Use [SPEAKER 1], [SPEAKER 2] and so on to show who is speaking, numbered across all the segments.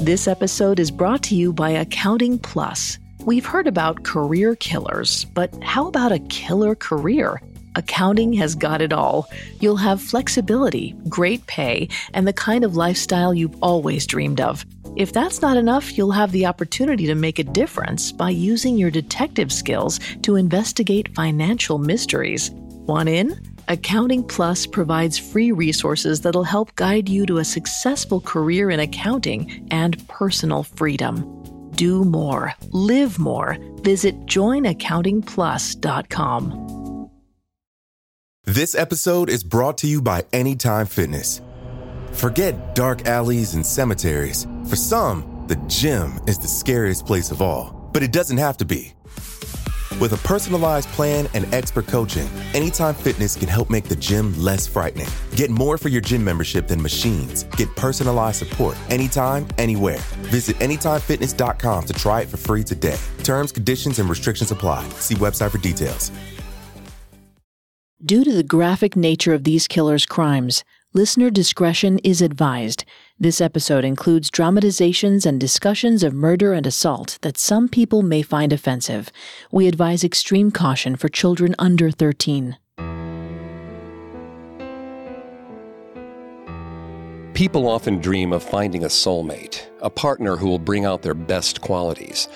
[SPEAKER 1] This episode is brought to you by Accounting Plus. We've heard about career killers, but how about a killer career? Accounting has got it all. You'll have flexibility, great pay, and the kind of lifestyle you've always dreamed of. If that's not enough, you'll have the opportunity to make a difference by using your detective skills to investigate financial mysteries. Want in? Accounting Plus provides free resources that'll help guide you to a successful career in accounting and personal freedom. Do more, live more. Visit joinaccountingplus.com.
[SPEAKER 2] This episode is brought to you by Anytime Fitness. Forget dark alleys and cemeteries. For some, the gym is the scariest place of all, but it doesn't have to be. With a personalized plan and expert coaching, Anytime Fitness can help make the gym less frightening. Get more for your gym membership than machines. Get personalized support anytime, anywhere. Visit AnytimeFitness.com to try it for free today. Terms, conditions, and restrictions apply. See website for details.
[SPEAKER 1] Due to the graphic nature of these killers' crimes, listener discretion is advised. This episode includes dramatizations and discussions of murder and assault that some people may find offensive. We advise extreme caution for children under 13.
[SPEAKER 3] People often dream of finding a soulmate, a partner who will bring out their best qualities.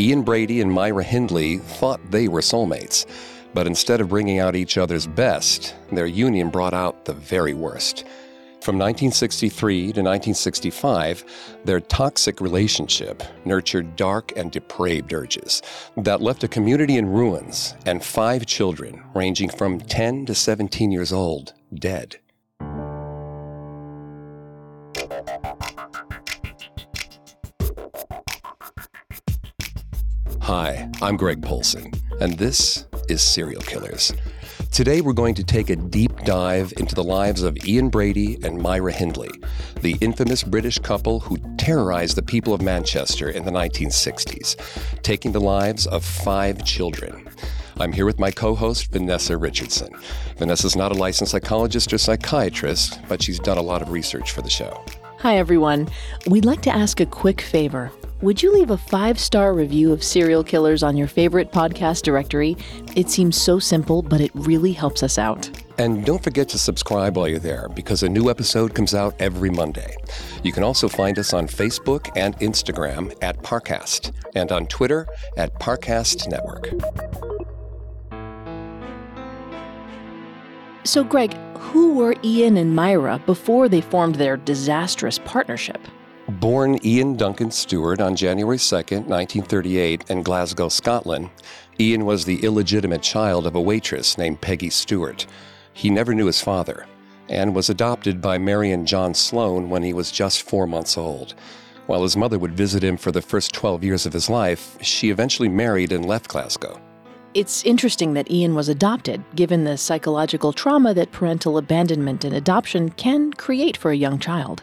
[SPEAKER 3] Ian Brady and Myra Hindley thought they were soulmates, but instead of bringing out each other's best, their union brought out the very worst. From 1963 to 1965, their toxic relationship nurtured dark and depraved urges that left a community in ruins and five children, ranging from 10 to 17 years old, dead. Hi, I'm Greg Polcyn, and this is Serial Killers. Today, we're going to take a deep dive into the lives of Ian Brady and Myra Hindley, the infamous British couple who terrorized the people of Manchester in the 1960s, taking the lives of five children. I'm here with my co host, Vanessa Richardson. Vanessa's not a licensed psychologist or psychiatrist, but she's done a lot of research for the show.
[SPEAKER 1] Hi, everyone. We'd like to ask a quick favor. Would you leave a five star review of serial killers on your favorite podcast directory? It seems so simple, but it really helps us out.
[SPEAKER 3] And don't forget to subscribe while you're there because a new episode comes out every Monday. You can also find us on Facebook and Instagram at Parcast and on Twitter at Parcast Network.
[SPEAKER 1] So, Greg, who were Ian and Myra before they formed their disastrous partnership?
[SPEAKER 3] Born Ian Duncan Stewart on January 2, 1938, in Glasgow, Scotland, Ian was the illegitimate child of a waitress named Peggy Stewart. He never knew his father and was adopted by Mary and John Sloan when he was just four months old. While his mother would visit him for the first 12 years of his life, she eventually married and left Glasgow.
[SPEAKER 1] It's interesting that Ian was adopted, given the psychological trauma that parental abandonment and adoption can create for a young child.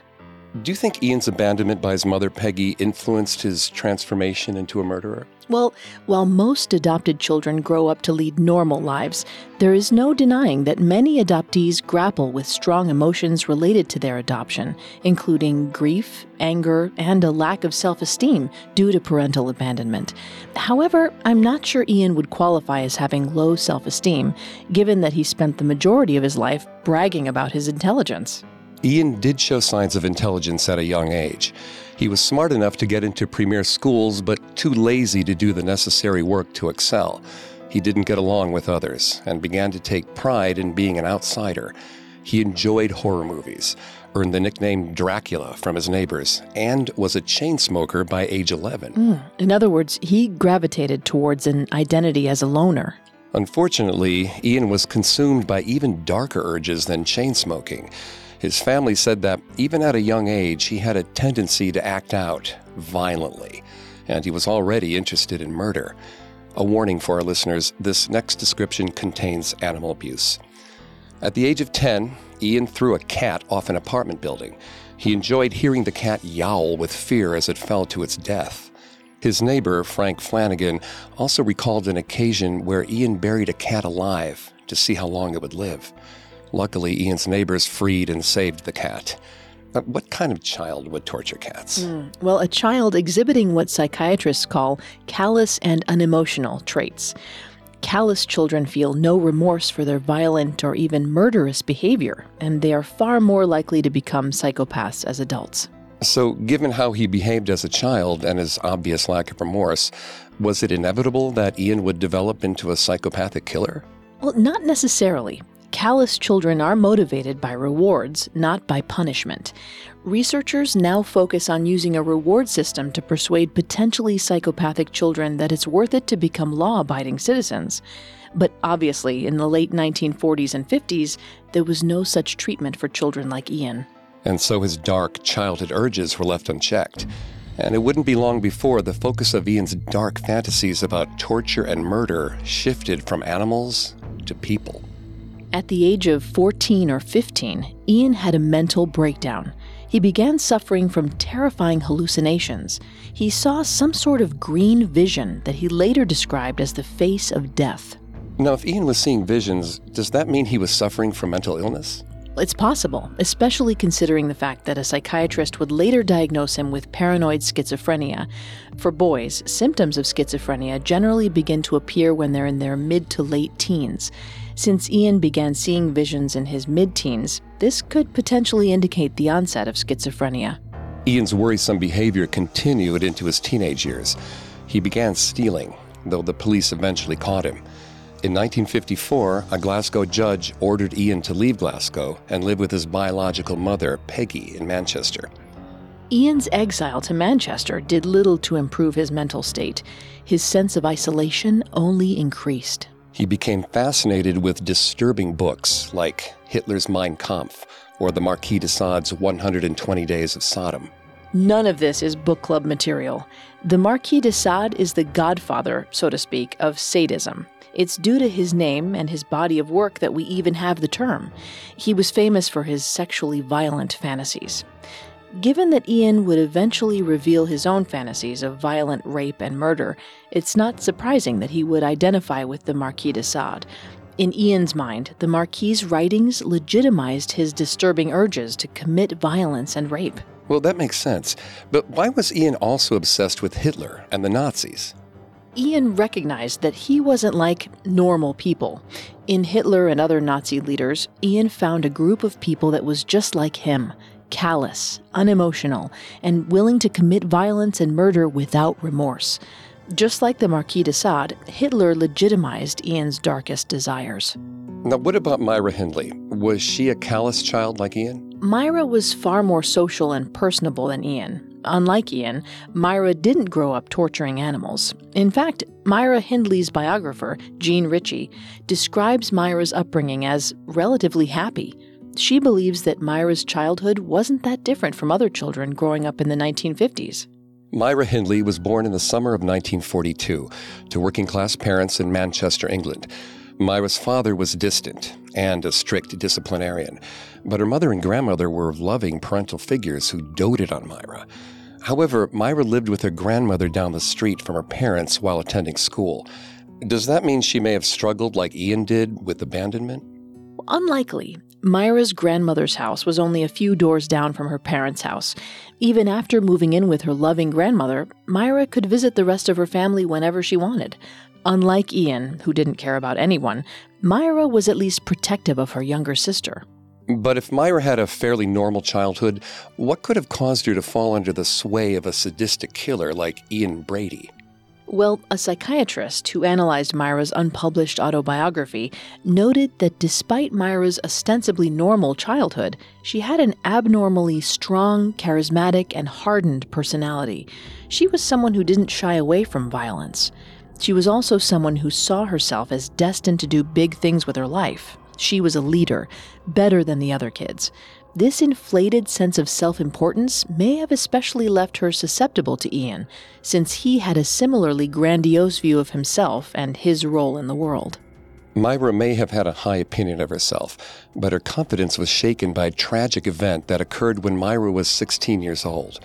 [SPEAKER 3] Do you think Ian's abandonment by his mother, Peggy, influenced his transformation into a murderer?
[SPEAKER 1] Well, while most adopted children grow up to lead normal lives, there is no denying that many adoptees grapple with strong emotions related to their adoption, including grief, anger, and a lack of self esteem due to parental abandonment. However, I'm not sure Ian would qualify as having low self esteem, given that he spent the majority of his life bragging about his intelligence.
[SPEAKER 3] Ian did show signs of intelligence at a young age. He was smart enough to get into premier schools, but too lazy to do the necessary work to excel. He didn't get along with others and began to take pride in being an outsider. He enjoyed horror movies, earned the nickname Dracula from his neighbors, and was a chain smoker by age 11.
[SPEAKER 1] Mm. In other words, he gravitated towards an identity as a loner.
[SPEAKER 3] Unfortunately, Ian was consumed by even darker urges than chain smoking. His family said that even at a young age, he had a tendency to act out violently, and he was already interested in murder. A warning for our listeners this next description contains animal abuse. At the age of 10, Ian threw a cat off an apartment building. He enjoyed hearing the cat yowl with fear as it fell to its death. His neighbor, Frank Flanagan, also recalled an occasion where Ian buried a cat alive to see how long it would live. Luckily, Ian's neighbors freed and saved the cat. But what kind of child would torture cats?
[SPEAKER 1] Mm. Well, a child exhibiting what psychiatrists call callous and unemotional traits. Callous children feel no remorse for their violent or even murderous behavior, and they are far more likely to become psychopaths as adults.
[SPEAKER 3] So, given how he behaved as a child and his obvious lack of remorse, was it inevitable that Ian would develop into a psychopathic killer?
[SPEAKER 1] Well, not necessarily. Callous children are motivated by rewards, not by punishment. Researchers now focus on using a reward system to persuade potentially psychopathic children that it's worth it to become law abiding citizens. But obviously, in the late 1940s and 50s, there was no such treatment for children like Ian.
[SPEAKER 3] And so his dark childhood urges were left unchecked. And it wouldn't be long before the focus of Ian's dark fantasies about torture and murder shifted from animals to people.
[SPEAKER 1] At the age of 14 or 15, Ian had a mental breakdown. He began suffering from terrifying hallucinations. He saw some sort of green vision that he later described as the face of death.
[SPEAKER 3] Now, if Ian was seeing visions, does that mean he was suffering from mental illness?
[SPEAKER 1] It's possible, especially considering the fact that a psychiatrist would later diagnose him with paranoid schizophrenia. For boys, symptoms of schizophrenia generally begin to appear when they're in their mid to late teens. Since Ian began seeing visions in his mid teens, this could potentially indicate the onset of schizophrenia.
[SPEAKER 3] Ian's worrisome behavior continued into his teenage years. He began stealing, though the police eventually caught him. In 1954, a Glasgow judge ordered Ian to leave Glasgow and live with his biological mother, Peggy, in Manchester.
[SPEAKER 1] Ian's exile to Manchester did little to improve his mental state. His sense of isolation only increased
[SPEAKER 3] he became fascinated with disturbing books like Hitler's Mein Kampf or the Marquis de Sade's 120 Days of Sodom.
[SPEAKER 1] None of this is book club material. The Marquis de Sade is the godfather, so to speak, of sadism. It's due to his name and his body of work that we even have the term. He was famous for his sexually violent fantasies. Given that Ian would eventually reveal his own fantasies of violent rape and murder, it's not surprising that he would identify with the Marquis de Sade. In Ian's mind, the Marquis's writings legitimized his disturbing urges to commit violence and rape.
[SPEAKER 3] Well, that makes sense. But why was Ian also obsessed with Hitler and the Nazis?
[SPEAKER 1] Ian recognized that he wasn't like normal people. In Hitler and other Nazi leaders, Ian found a group of people that was just like him callous, unemotional, and willing to commit violence and murder without remorse. Just like the Marquis de Sade, Hitler legitimized Ian's darkest desires.
[SPEAKER 3] Now, what about Myra Hindley? Was she a callous child like Ian?
[SPEAKER 1] Myra was far more social and personable than Ian. Unlike Ian, Myra didn't grow up torturing animals. In fact, Myra Hindley's biographer, Jean Ritchie, describes Myra's upbringing as relatively happy. She believes that Myra's childhood wasn't that different from other children growing up in the 1950s.
[SPEAKER 3] Myra Hindley was born in the summer of 1942 to working class parents in Manchester, England. Myra's father was distant and a strict disciplinarian, but her mother and grandmother were loving parental figures who doted on Myra. However, Myra lived with her grandmother down the street from her parents while attending school. Does that mean she may have struggled like Ian did with abandonment?
[SPEAKER 1] Unlikely. Myra's grandmother's house was only a few doors down from her parents' house. Even after moving in with her loving grandmother, Myra could visit the rest of her family whenever she wanted. Unlike Ian, who didn't care about anyone, Myra was at least protective of her younger sister.
[SPEAKER 3] But if Myra had a fairly normal childhood, what could have caused her to fall under the sway of a sadistic killer like Ian Brady?
[SPEAKER 1] Well, a psychiatrist who analyzed Myra's unpublished autobiography noted that despite Myra's ostensibly normal childhood, she had an abnormally strong, charismatic, and hardened personality. She was someone who didn't shy away from violence. She was also someone who saw herself as destined to do big things with her life. She was a leader, better than the other kids. This inflated sense of self importance may have especially left her susceptible to Ian, since he had a similarly grandiose view of himself and his role in the world.
[SPEAKER 3] Myra may have had a high opinion of herself, but her confidence was shaken by a tragic event that occurred when Myra was 16 years old.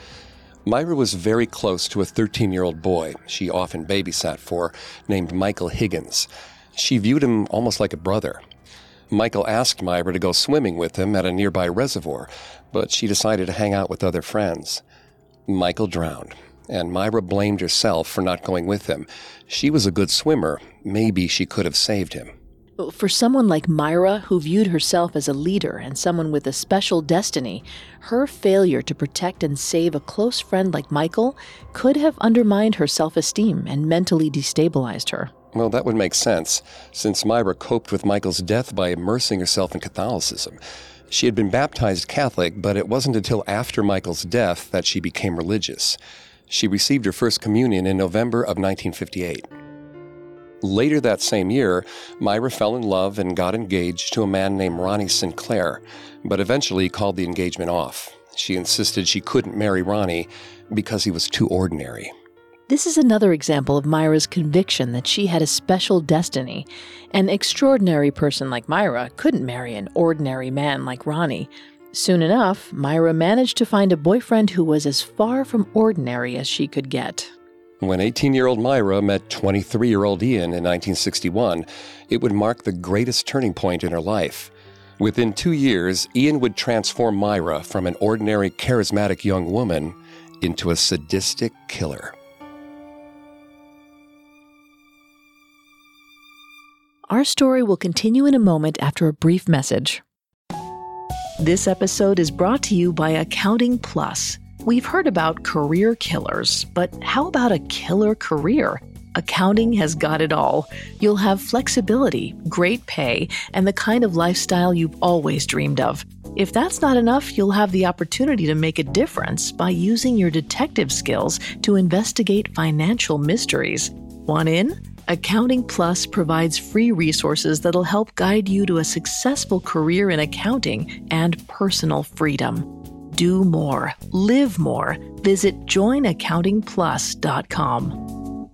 [SPEAKER 3] Myra was very close to a 13 year old boy she often babysat for, named Michael Higgins. She viewed him almost like a brother. Michael asked Myra to go swimming with him at a nearby reservoir, but she decided to hang out with other friends. Michael drowned, and Myra blamed herself for not going with him. She was a good swimmer. Maybe she could have saved him.
[SPEAKER 1] For someone like Myra, who viewed herself as a leader and someone with a special destiny, her failure to protect and save a close friend like Michael could have undermined her self esteem and mentally destabilized her.
[SPEAKER 3] Well, that would make sense, since Myra coped with Michael's death by immersing herself in Catholicism. She had been baptized Catholic, but it wasn't until after Michael's death that she became religious. She received her first communion in November of 1958. Later that same year, Myra fell in love and got engaged to a man named Ronnie Sinclair, but eventually called the engagement off. She insisted she couldn't marry Ronnie because he was too ordinary.
[SPEAKER 1] This is another example of Myra's conviction that she had a special destiny. An extraordinary person like Myra couldn't marry an ordinary man like Ronnie. Soon enough, Myra managed to find a boyfriend who was as far from ordinary as she could get.
[SPEAKER 3] When 18 year old Myra met 23 year old Ian in 1961, it would mark the greatest turning point in her life. Within two years, Ian would transform Myra from an ordinary, charismatic young woman into a sadistic killer.
[SPEAKER 1] Our story will continue in a moment after a brief message. This episode is brought to you by Accounting Plus. We've heard about career killers, but how about a killer career? Accounting has got it all. You'll have flexibility, great pay, and the kind of lifestyle you've always dreamed of. If that's not enough, you'll have the opportunity to make a difference by using your detective skills to investigate financial mysteries. Want in? Accounting Plus provides free resources that'll help guide you to a successful career in accounting and personal freedom. Do more, live more. Visit joinaccountingplus.com.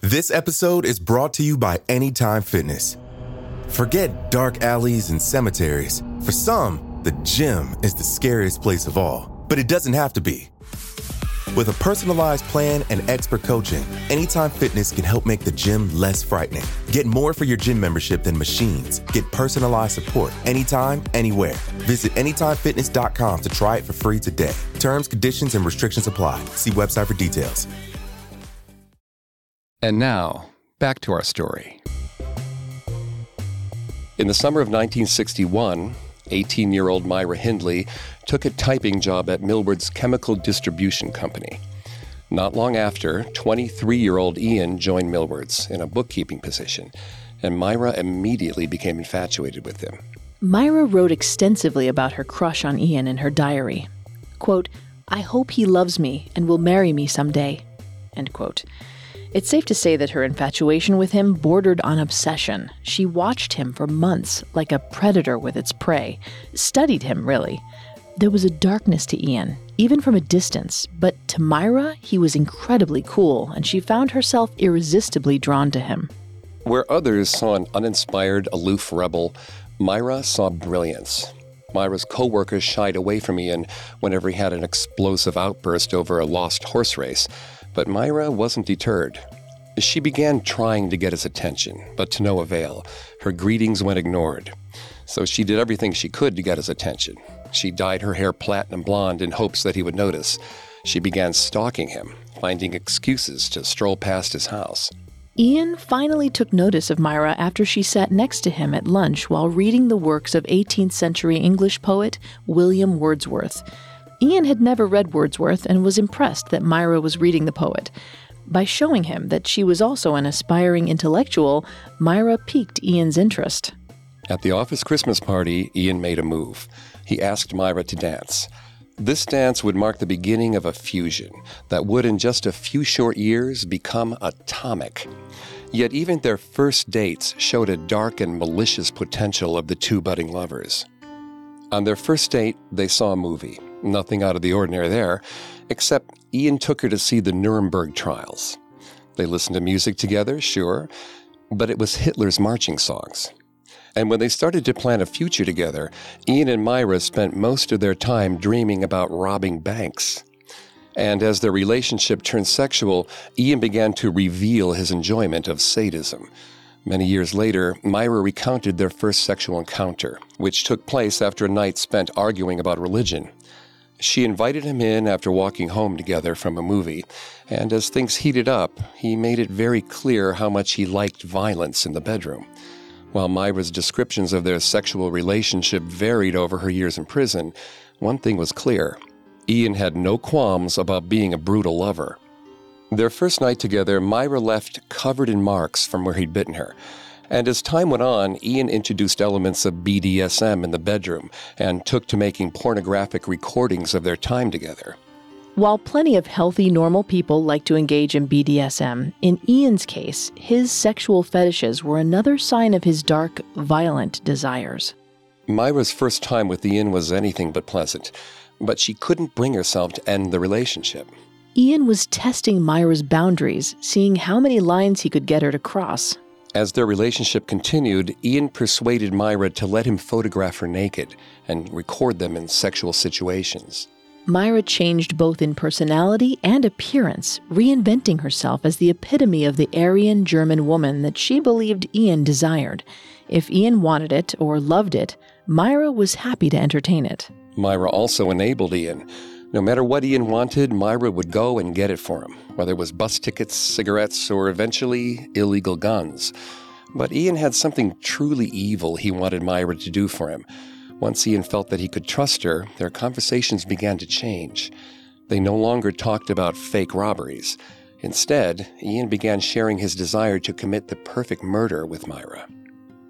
[SPEAKER 2] This episode is brought to you by Anytime Fitness. Forget dark alleys and cemeteries. For some, the gym is the scariest place of all, but it doesn't have to be. With a personalized plan and expert coaching, Anytime Fitness can help make the gym less frightening. Get more for your gym membership than machines. Get personalized support anytime, anywhere. Visit AnytimeFitness.com to try it for free today. Terms, conditions, and restrictions apply. See website for details.
[SPEAKER 3] And now, back to our story. In the summer of 1961, 18 year old Myra Hindley took a typing job at Millward's Chemical Distribution Company. Not long after, 23 year old Ian joined Millward's in a bookkeeping position, and Myra immediately became infatuated with him.
[SPEAKER 1] Myra wrote extensively about her crush on Ian in her diary. Quote, I hope he loves me and will marry me someday. End quote. It's safe to say that her infatuation with him bordered on obsession. She watched him for months like a predator with its prey, studied him, really. There was a darkness to Ian, even from a distance, but to Myra, he was incredibly cool, and she found herself irresistibly drawn to him.
[SPEAKER 3] Where others saw an uninspired, aloof rebel, Myra saw brilliance. Myra's coworkers shied away from Ian whenever he had an explosive outburst over a lost horse race, but Myra wasn't deterred. She began trying to get his attention, but to no avail. Her greetings went ignored. So she did everything she could to get his attention. She dyed her hair platinum blonde in hopes that he would notice. She began stalking him, finding excuses to stroll past his house.
[SPEAKER 1] Ian finally took notice of Myra after she sat next to him at lunch while reading the works of 18th century English poet William Wordsworth. Ian had never read Wordsworth and was impressed that Myra was reading the poet. By showing him that she was also an aspiring intellectual, Myra piqued Ian's interest.
[SPEAKER 3] At the office Christmas party, Ian made a move. He asked Myra to dance. This dance would mark the beginning of a fusion that would, in just a few short years, become atomic. Yet, even their first dates showed a dark and malicious potential of the two budding lovers. On their first date, they saw a movie. Nothing out of the ordinary there, except Ian took her to see the Nuremberg trials. They listened to music together, sure, but it was Hitler's marching songs. And when they started to plan a future together, Ian and Myra spent most of their time dreaming about robbing banks. And as their relationship turned sexual, Ian began to reveal his enjoyment of sadism. Many years later, Myra recounted their first sexual encounter, which took place after a night spent arguing about religion. She invited him in after walking home together from a movie, and as things heated up, he made it very clear how much he liked violence in the bedroom. While Myra's descriptions of their sexual relationship varied over her years in prison, one thing was clear Ian had no qualms about being a brutal lover. Their first night together, Myra left covered in marks from where he'd bitten her. And as time went on, Ian introduced elements of BDSM in the bedroom and took to making pornographic recordings of their time together.
[SPEAKER 1] While plenty of healthy, normal people like to engage in BDSM, in Ian's case, his sexual fetishes were another sign of his dark, violent desires.
[SPEAKER 3] Myra's first time with Ian was anything but pleasant, but she couldn't bring herself to end the relationship.
[SPEAKER 1] Ian was testing Myra's boundaries, seeing how many lines he could get her to cross.
[SPEAKER 3] As their relationship continued, Ian persuaded Myra to let him photograph her naked and record them in sexual situations.
[SPEAKER 1] Myra changed both in personality and appearance, reinventing herself as the epitome of the Aryan German woman that she believed Ian desired. If Ian wanted it or loved it, Myra was happy to entertain it.
[SPEAKER 3] Myra also enabled Ian. No matter what Ian wanted, Myra would go and get it for him, whether it was bus tickets, cigarettes, or eventually illegal guns. But Ian had something truly evil he wanted Myra to do for him. Once Ian felt that he could trust her, their conversations began to change. They no longer talked about fake robberies. Instead, Ian began sharing his desire to commit the perfect murder with Myra.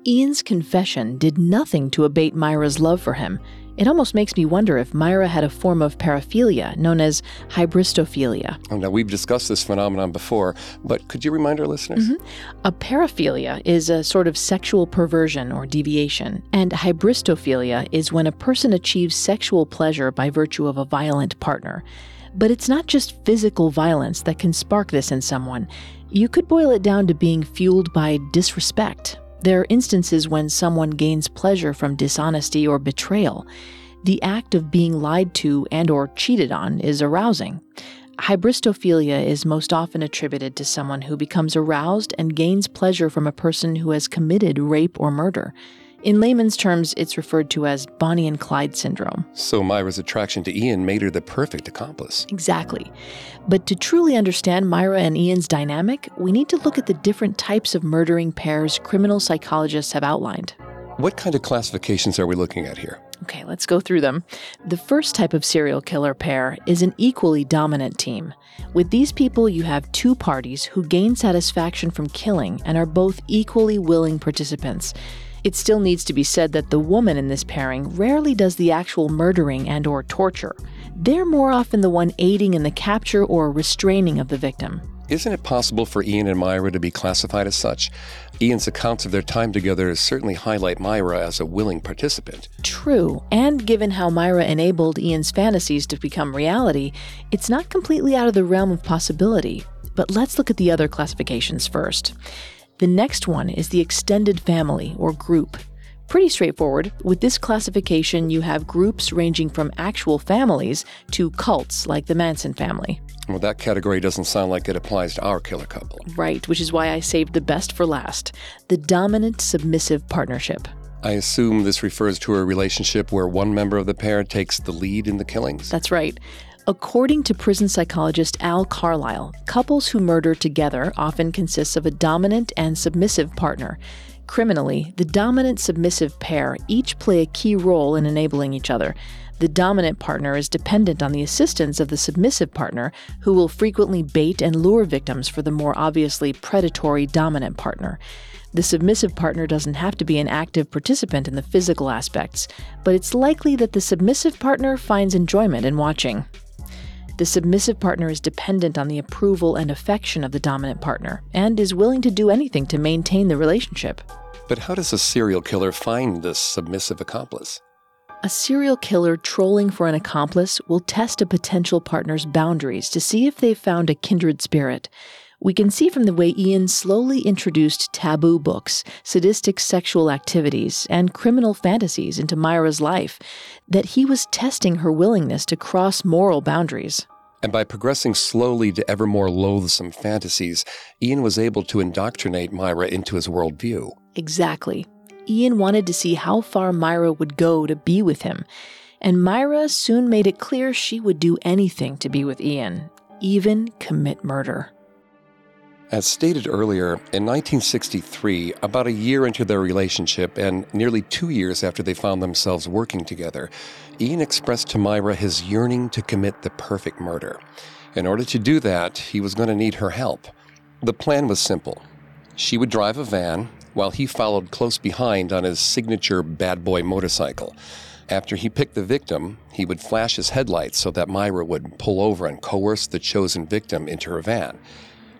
[SPEAKER 1] Ian's confession did nothing to abate Myra's love for him. It almost makes me wonder if Myra had a form of paraphilia known as hybristophilia.
[SPEAKER 3] Oh, now, we've discussed this phenomenon before, but could you remind our listeners?
[SPEAKER 1] Mm-hmm. A paraphilia is a sort of sexual perversion or deviation, and hybristophilia is when a person achieves sexual pleasure by virtue of a violent partner. But it's not just physical violence that can spark this in someone. You could boil it down to being fueled by disrespect, there are instances when someone gains pleasure from dishonesty or betrayal. The act of being lied to and or cheated on is arousing. Hybristophilia is most often attributed to someone who becomes aroused and gains pleasure from a person who has committed rape or murder. In layman's terms, it's referred to as Bonnie and Clyde syndrome.
[SPEAKER 3] So Myra's attraction to Ian made her the perfect accomplice.
[SPEAKER 1] Exactly. But to truly understand Myra and Ian's dynamic, we need to look at the different types of murdering pairs criminal psychologists have outlined.
[SPEAKER 3] What kind of classifications are we looking at here?
[SPEAKER 1] Okay, let's go through them. The first type of serial killer pair is an equally dominant team. With these people, you have two parties who gain satisfaction from killing and are both equally willing participants. It still needs to be said that the woman in this pairing rarely does the actual murdering and or torture. They're more often the one aiding in the capture or restraining of the victim.
[SPEAKER 3] Isn't it possible for Ian and Myra to be classified as such? Ian's accounts of their time together certainly highlight Myra as a willing participant.
[SPEAKER 1] True, and given how Myra enabled Ian's fantasies to become reality, it's not completely out of the realm of possibility. But let's look at the other classifications first. The next one is the extended family or group. Pretty straightforward. With this classification, you have groups ranging from actual families to cults like the Manson family.
[SPEAKER 3] Well, that category doesn't sound like it applies to our killer couple.
[SPEAKER 1] Right, which is why I saved the best for last the dominant submissive partnership.
[SPEAKER 3] I assume this refers to a relationship where one member of the pair takes the lead in the killings?
[SPEAKER 1] That's right. According to prison psychologist Al Carlisle, couples who murder together often consists of a dominant and submissive partner. Criminally, the dominant submissive pair each play a key role in enabling each other. The dominant partner is dependent on the assistance of the submissive partner, who will frequently bait and lure victims for the more obviously predatory dominant partner. The submissive partner doesn't have to be an active participant in the physical aspects, but it's likely that the submissive partner finds enjoyment in watching. The submissive partner is dependent on the approval and affection of the dominant partner and is willing to do anything to maintain the relationship.
[SPEAKER 3] But how does a serial killer find this submissive accomplice?
[SPEAKER 1] A serial killer trolling for an accomplice will test a potential partner's boundaries to see if they've found a kindred spirit. We can see from the way Ian slowly introduced taboo books, sadistic sexual activities, and criminal fantasies into Myra's life that he was testing her willingness to cross moral boundaries.
[SPEAKER 3] And by progressing slowly to ever more loathsome fantasies, Ian was able to indoctrinate Myra into his worldview.
[SPEAKER 1] Exactly. Ian wanted to see how far Myra would go to be with him. And Myra soon made it clear she would do anything to be with Ian, even commit murder.
[SPEAKER 3] As stated earlier, in 1963, about a year into their relationship and nearly two years after they found themselves working together, Ian expressed to Myra his yearning to commit the perfect murder. In order to do that, he was going to need her help. The plan was simple. She would drive a van while he followed close behind on his signature bad boy motorcycle. After he picked the victim, he would flash his headlights so that Myra would pull over and coerce the chosen victim into her van.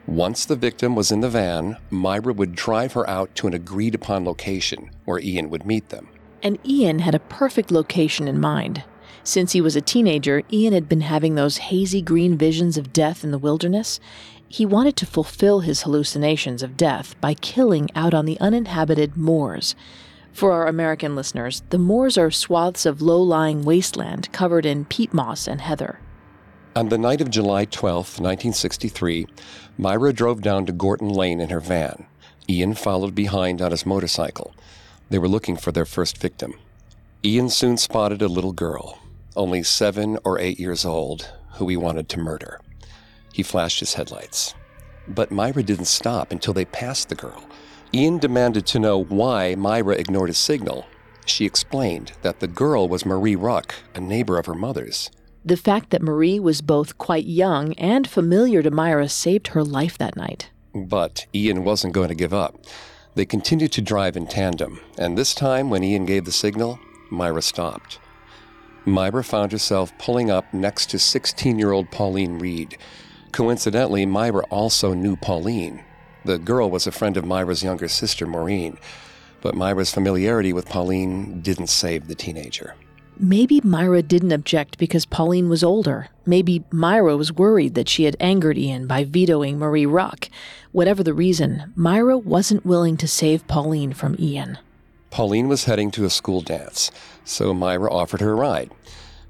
[SPEAKER 3] Once the victim was in the van, Myra would drive her out to an agreed upon location where Ian would meet them.
[SPEAKER 1] And Ian had a perfect location in mind. Since he was a teenager, Ian had been having those hazy green visions of death in the wilderness. He wanted to fulfill his hallucinations of death by killing out on the uninhabited moors. For our American listeners, the moors are swaths of low lying wasteland covered in peat moss and heather.
[SPEAKER 3] On the night of July 12, 1963, Myra drove down to Gorton Lane in her van. Ian followed behind on his motorcycle. They were looking for their first victim. Ian soon spotted a little girl, only seven or eight years old, who he wanted to murder. He flashed his headlights. But Myra didn't stop until they passed the girl. Ian demanded to know why Myra ignored his signal. She explained that the girl was Marie Ruck, a neighbor of her mother's.
[SPEAKER 1] The fact that Marie was both quite young and familiar to Myra saved her life that night.
[SPEAKER 3] But Ian wasn't going to give up. They continued to drive in tandem, and this time, when Ian gave the signal, Myra stopped. Myra found herself pulling up next to 16 year old Pauline Reade. Coincidentally, Myra also knew Pauline. The girl was a friend of Myra's younger sister, Maureen, but Myra's familiarity with Pauline didn't save the teenager.
[SPEAKER 1] Maybe Myra didn't object because Pauline was older. Maybe Myra was worried that she had angered Ian by vetoing Marie Ruck. Whatever the reason, Myra wasn't willing to save Pauline from Ian.
[SPEAKER 3] Pauline was heading to a school dance, so Myra offered her a ride.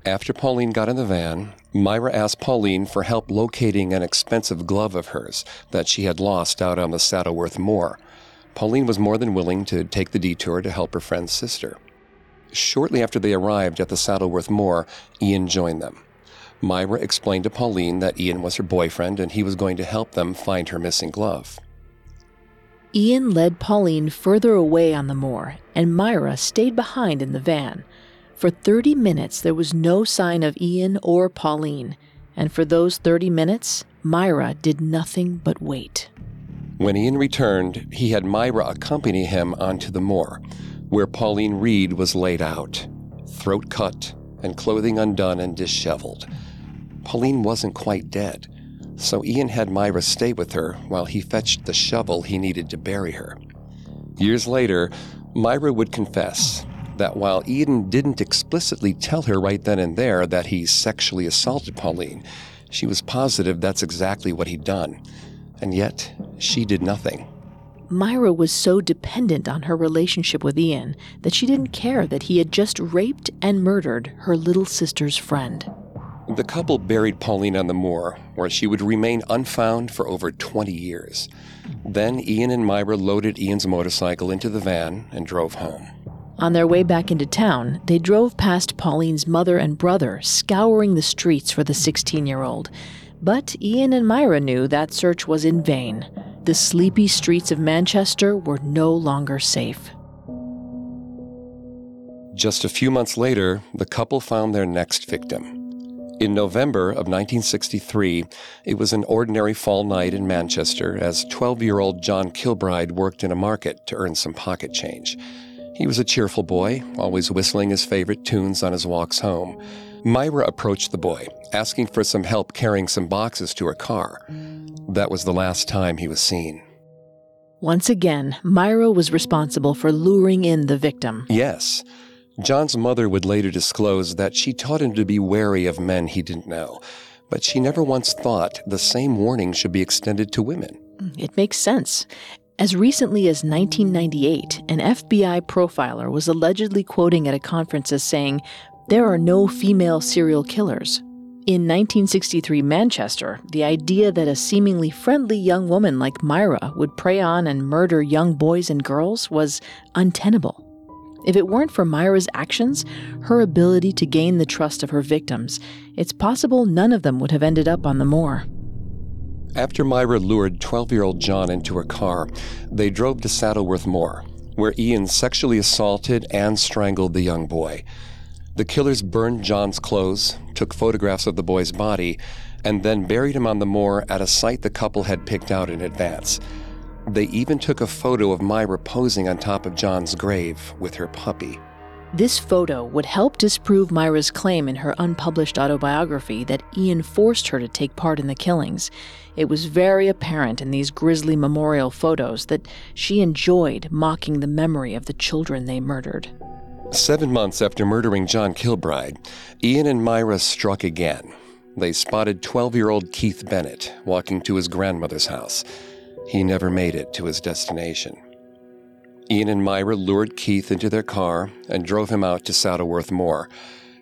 [SPEAKER 3] After Pauline got in the van, Myra asked Pauline for help locating an expensive glove of hers that she had lost out on the Saddleworth Moor. Pauline was more than willing to take the detour to help her friend's sister. Shortly after they arrived at the Saddleworth Moor, Ian joined them. Myra explained to Pauline that Ian was her boyfriend and he was going to help them find her missing glove.
[SPEAKER 1] Ian led Pauline further away on the moor, and Myra stayed behind in the van. For 30 minutes, there was no sign of Ian or Pauline, and for those 30 minutes, Myra did nothing but wait.
[SPEAKER 3] When Ian returned, he had Myra accompany him onto the moor where Pauline Reade was laid out, throat cut and clothing undone and disheveled. Pauline wasn't quite dead, so Ian had Myra stay with her while he fetched the shovel he needed to bury her. Years later, Myra would confess that while Ian didn't explicitly tell her right then and there that he sexually assaulted Pauline, she was positive that's exactly what he'd done. And yet, she did nothing.
[SPEAKER 1] Myra was so dependent on her relationship with Ian that she didn't care that he had just raped and murdered her little sister's friend.
[SPEAKER 3] The couple buried Pauline on the moor, where she would remain unfound for over 20 years. Then Ian and Myra loaded Ian's motorcycle into the van and drove home.
[SPEAKER 1] On their way back into town, they drove past Pauline's mother and brother, scouring the streets for the 16 year old. But Ian and Myra knew that search was in vain. The sleepy streets of Manchester were no longer safe.
[SPEAKER 3] Just a few months later, the couple found their next victim. In November of 1963, it was an ordinary fall night in Manchester as 12 year old John Kilbride worked in a market to earn some pocket change. He was a cheerful boy, always whistling his favorite tunes on his walks home. Myra approached the boy, asking for some help carrying some boxes to her car. That was the last time he was seen.
[SPEAKER 1] Once again, Myra was responsible for luring in the victim.
[SPEAKER 3] Yes. John's mother would later disclose that she taught him to be wary of men he didn't know, but she never once thought the same warning should be extended to women.
[SPEAKER 1] Mm, it makes sense. As recently as 1998, an FBI profiler was allegedly quoting at a conference as saying, There are no female serial killers. In 1963 Manchester, the idea that a seemingly friendly young woman like Myra would prey on and murder young boys and girls was untenable. If it weren't for Myra's actions, her ability to gain the trust of her victims, it's possible none of them would have ended up on the moor.
[SPEAKER 3] After Myra lured 12 year old John into her car, they drove to Saddleworth Moor, where Ian sexually assaulted and strangled the young boy. The killers burned John's clothes, took photographs of the boy's body, and then buried him on the moor at a site the couple had picked out in advance. They even took a photo of Myra posing on top of John's grave with her puppy.
[SPEAKER 1] This photo would help disprove Myra's claim in her unpublished autobiography that Ian forced her to take part in the killings. It was very apparent in these grisly memorial photos that she enjoyed mocking the memory of the children they murdered.
[SPEAKER 3] Seven months after murdering John Kilbride, Ian and Myra struck again. They spotted 12 year old Keith Bennett walking to his grandmother's house. He never made it to his destination. Ian and Myra lured Keith into their car and drove him out to Saddleworth Moor.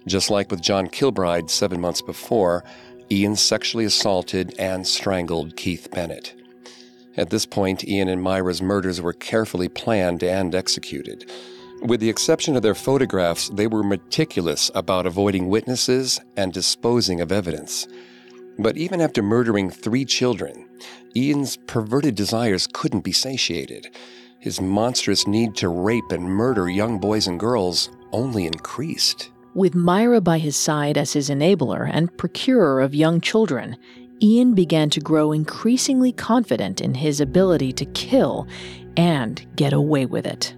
[SPEAKER 3] Just like with John Kilbride seven months before, Ian sexually assaulted and strangled Keith Bennett. At this point, Ian and Myra's murders were carefully planned and executed. With the exception of their photographs, they were meticulous about avoiding witnesses and disposing of evidence. But even after murdering three children, Ian's perverted desires couldn't be satiated. His monstrous need to rape and murder young boys and girls only increased.
[SPEAKER 1] With Myra by his side as his enabler and procurer of young children, Ian began to grow increasingly confident in his ability to kill and get away with it.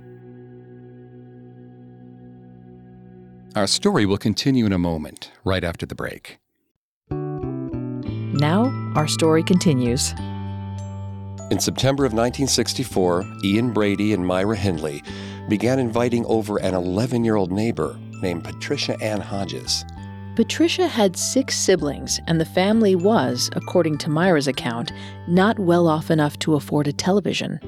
[SPEAKER 3] Our story will continue in a moment, right after the break.
[SPEAKER 1] Now, our story continues.
[SPEAKER 3] In September of 1964, Ian Brady and Myra Hindley began inviting over an 11 year old neighbor named Patricia Ann Hodges.
[SPEAKER 1] Patricia had six siblings, and the family was, according to Myra's account, not well off enough to afford a television.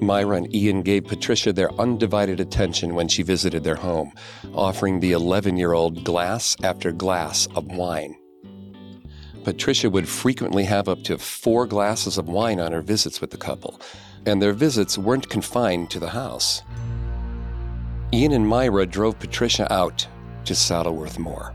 [SPEAKER 3] Myra and Ian gave Patricia their undivided attention when she visited their home, offering the 11 year old glass after glass of wine. Patricia would frequently have up to four glasses of wine on her visits with the couple, and their visits weren't confined to the house. Ian and Myra drove Patricia out to Saddleworth Moor.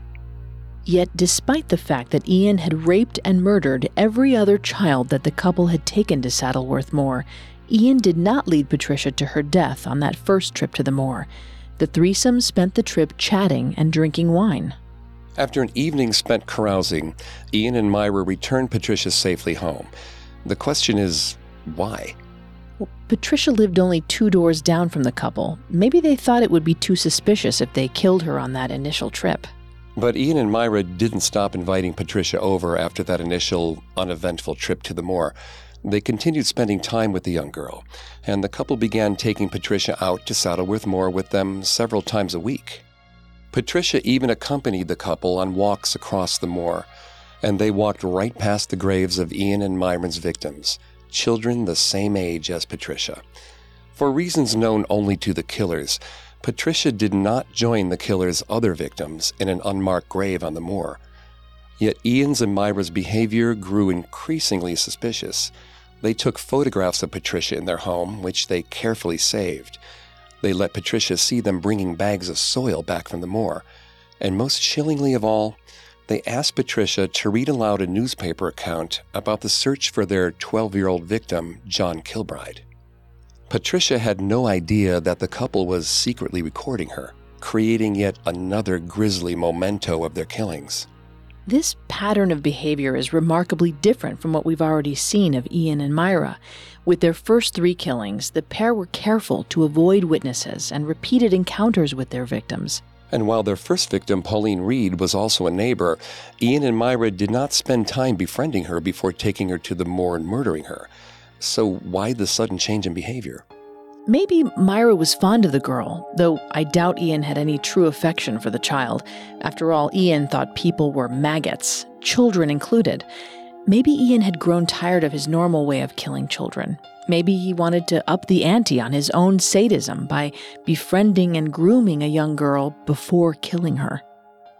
[SPEAKER 1] Yet, despite the fact that Ian had raped and murdered every other child that the couple had taken to Saddleworth Moor, Ian did not lead Patricia to her death on that first trip to the moor. The threesome spent the trip chatting and drinking wine.
[SPEAKER 3] After an evening spent carousing, Ian and Myra returned Patricia safely home. The question is, why?
[SPEAKER 1] Well, Patricia lived only two doors down from the couple. Maybe they thought it would be too suspicious if they killed her on that initial trip.
[SPEAKER 3] But Ian and Myra didn't stop inviting Patricia over after that initial uneventful trip to the moor. They continued spending time with the young girl, and the couple began taking Patricia out to Saddleworth Moor with them several times a week. Patricia even accompanied the couple on walks across the moor, and they walked right past the graves of Ian and Myra's victims, children the same age as Patricia. For reasons known only to the killers, Patricia did not join the killer's other victims in an unmarked grave on the moor. Yet Ian's and Myra's behavior grew increasingly suspicious. They took photographs of Patricia in their home, which they carefully saved. They let Patricia see them bringing bags of soil back from the moor. And most chillingly of all, they asked Patricia to read aloud a newspaper account about the search for their 12 year old victim, John Kilbride. Patricia had no idea that the couple was secretly recording her, creating yet another grisly memento of their killings.
[SPEAKER 1] This pattern of behavior is remarkably different from what we've already seen of Ian and Myra. With their first three killings, the pair were careful to avoid witnesses and repeated encounters with their victims.
[SPEAKER 3] And while their first victim, Pauline Reade, was also a neighbor, Ian and Myra did not spend time befriending her before taking her to the moor and murdering her. So, why the sudden change in behavior?
[SPEAKER 1] Maybe Myra was fond of the girl, though I doubt Ian had any true affection for the child. After all, Ian thought people were maggots, children included. Maybe Ian had grown tired of his normal way of killing children. Maybe he wanted to up the ante on his own sadism by befriending and grooming a young girl before killing her.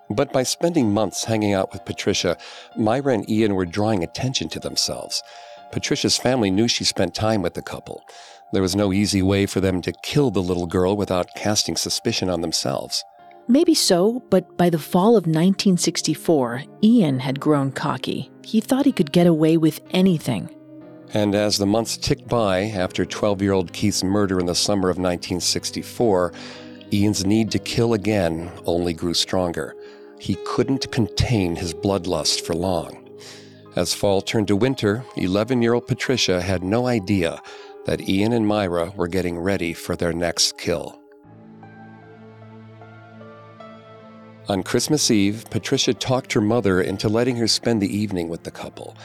[SPEAKER 3] But by spending months hanging out with Patricia, Myra and Ian were drawing attention to themselves. Patricia's family knew she spent time with the couple. There was no easy way for them to kill the little girl without casting suspicion on themselves.
[SPEAKER 1] Maybe so, but by the fall of 1964, Ian had grown cocky. He thought he could get away with anything.
[SPEAKER 3] And as the months ticked by after 12 year old Keith's murder in the summer of 1964, Ian's need to kill again only grew stronger. He couldn't contain his bloodlust for long. As fall turned to winter, 11 year old Patricia had no idea that Ian and Myra were getting ready for their next kill. On Christmas Eve, Patricia talked her mother into letting her spend the evening with the couple.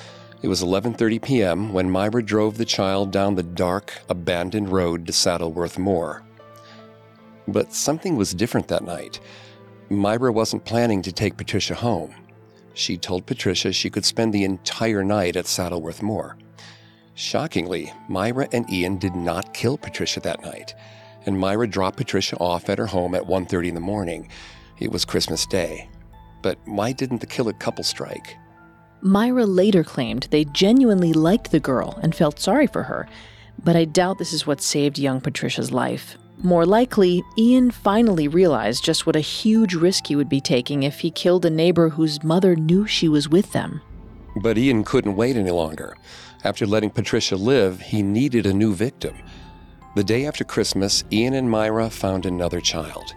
[SPEAKER 3] It was 11:30 p.m. when Myra drove the child down the dark, abandoned road to Saddleworth Moor. But something was different that night. Myra wasn't planning to take Patricia home she told Patricia she could spend the entire night at Saddleworth Moor. Shockingly, Myra and Ian did not kill Patricia that night, and Myra dropped Patricia off at her home at 1:30 in the morning. It was Christmas Day. But why didn't the killer couple strike?
[SPEAKER 1] Myra later claimed they genuinely liked the girl and felt sorry for her, but I doubt this is what saved young Patricia's life. More likely, Ian finally realized just what a huge risk he would be taking if he killed a neighbor whose mother knew she was with them.
[SPEAKER 3] But Ian couldn't wait any longer. After letting Patricia live, he needed a new victim. The day after Christmas, Ian and Myra found another child.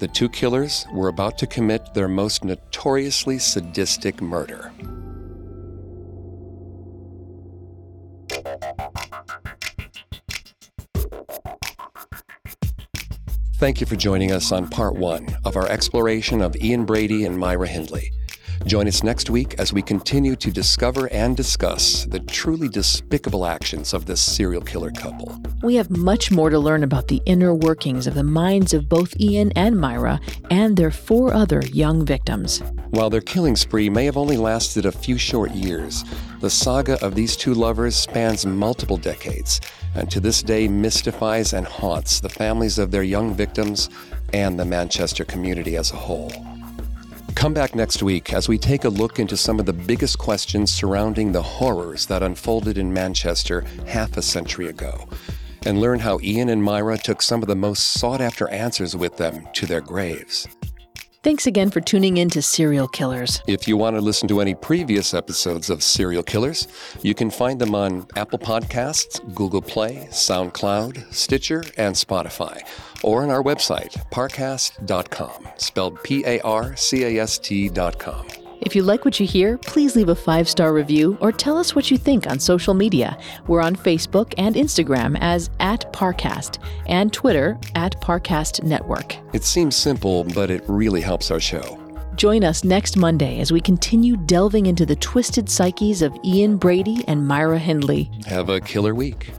[SPEAKER 3] The two killers were about to commit their most notoriously sadistic murder. Thank you for joining us on part one of our exploration of Ian Brady and Myra Hindley. Join us next week as we continue to discover and discuss the truly despicable actions of this serial killer couple.
[SPEAKER 1] We have much more to learn about the inner workings of the minds of both Ian and Myra and their four other young victims.
[SPEAKER 3] While their killing spree may have only lasted a few short years, the saga of these two lovers spans multiple decades and to this day mystifies and haunts the families of their young victims and the Manchester community as a whole. Come back next week as we take a look into some of the biggest questions surrounding the horrors that unfolded in Manchester half a century ago, and learn how Ian and Myra took some of the most sought after answers with them to their graves.
[SPEAKER 1] Thanks again for tuning in to Serial Killers.
[SPEAKER 3] If you want to listen to any previous episodes of Serial Killers, you can find them on Apple Podcasts, Google Play, SoundCloud, Stitcher, and Spotify, or on our website, parcast.com, spelled P A R C A S T.com.
[SPEAKER 1] If you like what you hear, please leave a five star review or tell us what you think on social media. We're on Facebook and Instagram as at Parcast and Twitter at Parcast Network.
[SPEAKER 3] It seems simple, but it really helps our show.
[SPEAKER 1] Join us next Monday as we continue delving into the twisted psyches of Ian Brady and Myra Hindley.
[SPEAKER 3] Have a killer week.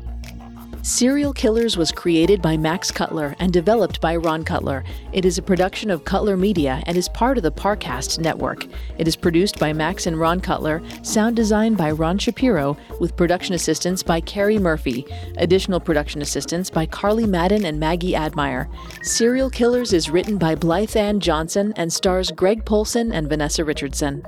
[SPEAKER 1] Serial Killers was created by Max Cutler and developed by Ron Cutler. It is a production of Cutler Media and is part of the Parcast network. It is produced by Max and Ron Cutler, sound design by Ron Shapiro, with production assistance by Carrie Murphy. Additional production assistance by Carly Madden and Maggie Admire. Serial Killers is written by Blythe Ann Johnson and stars Greg Polcyn and Vanessa Richardson.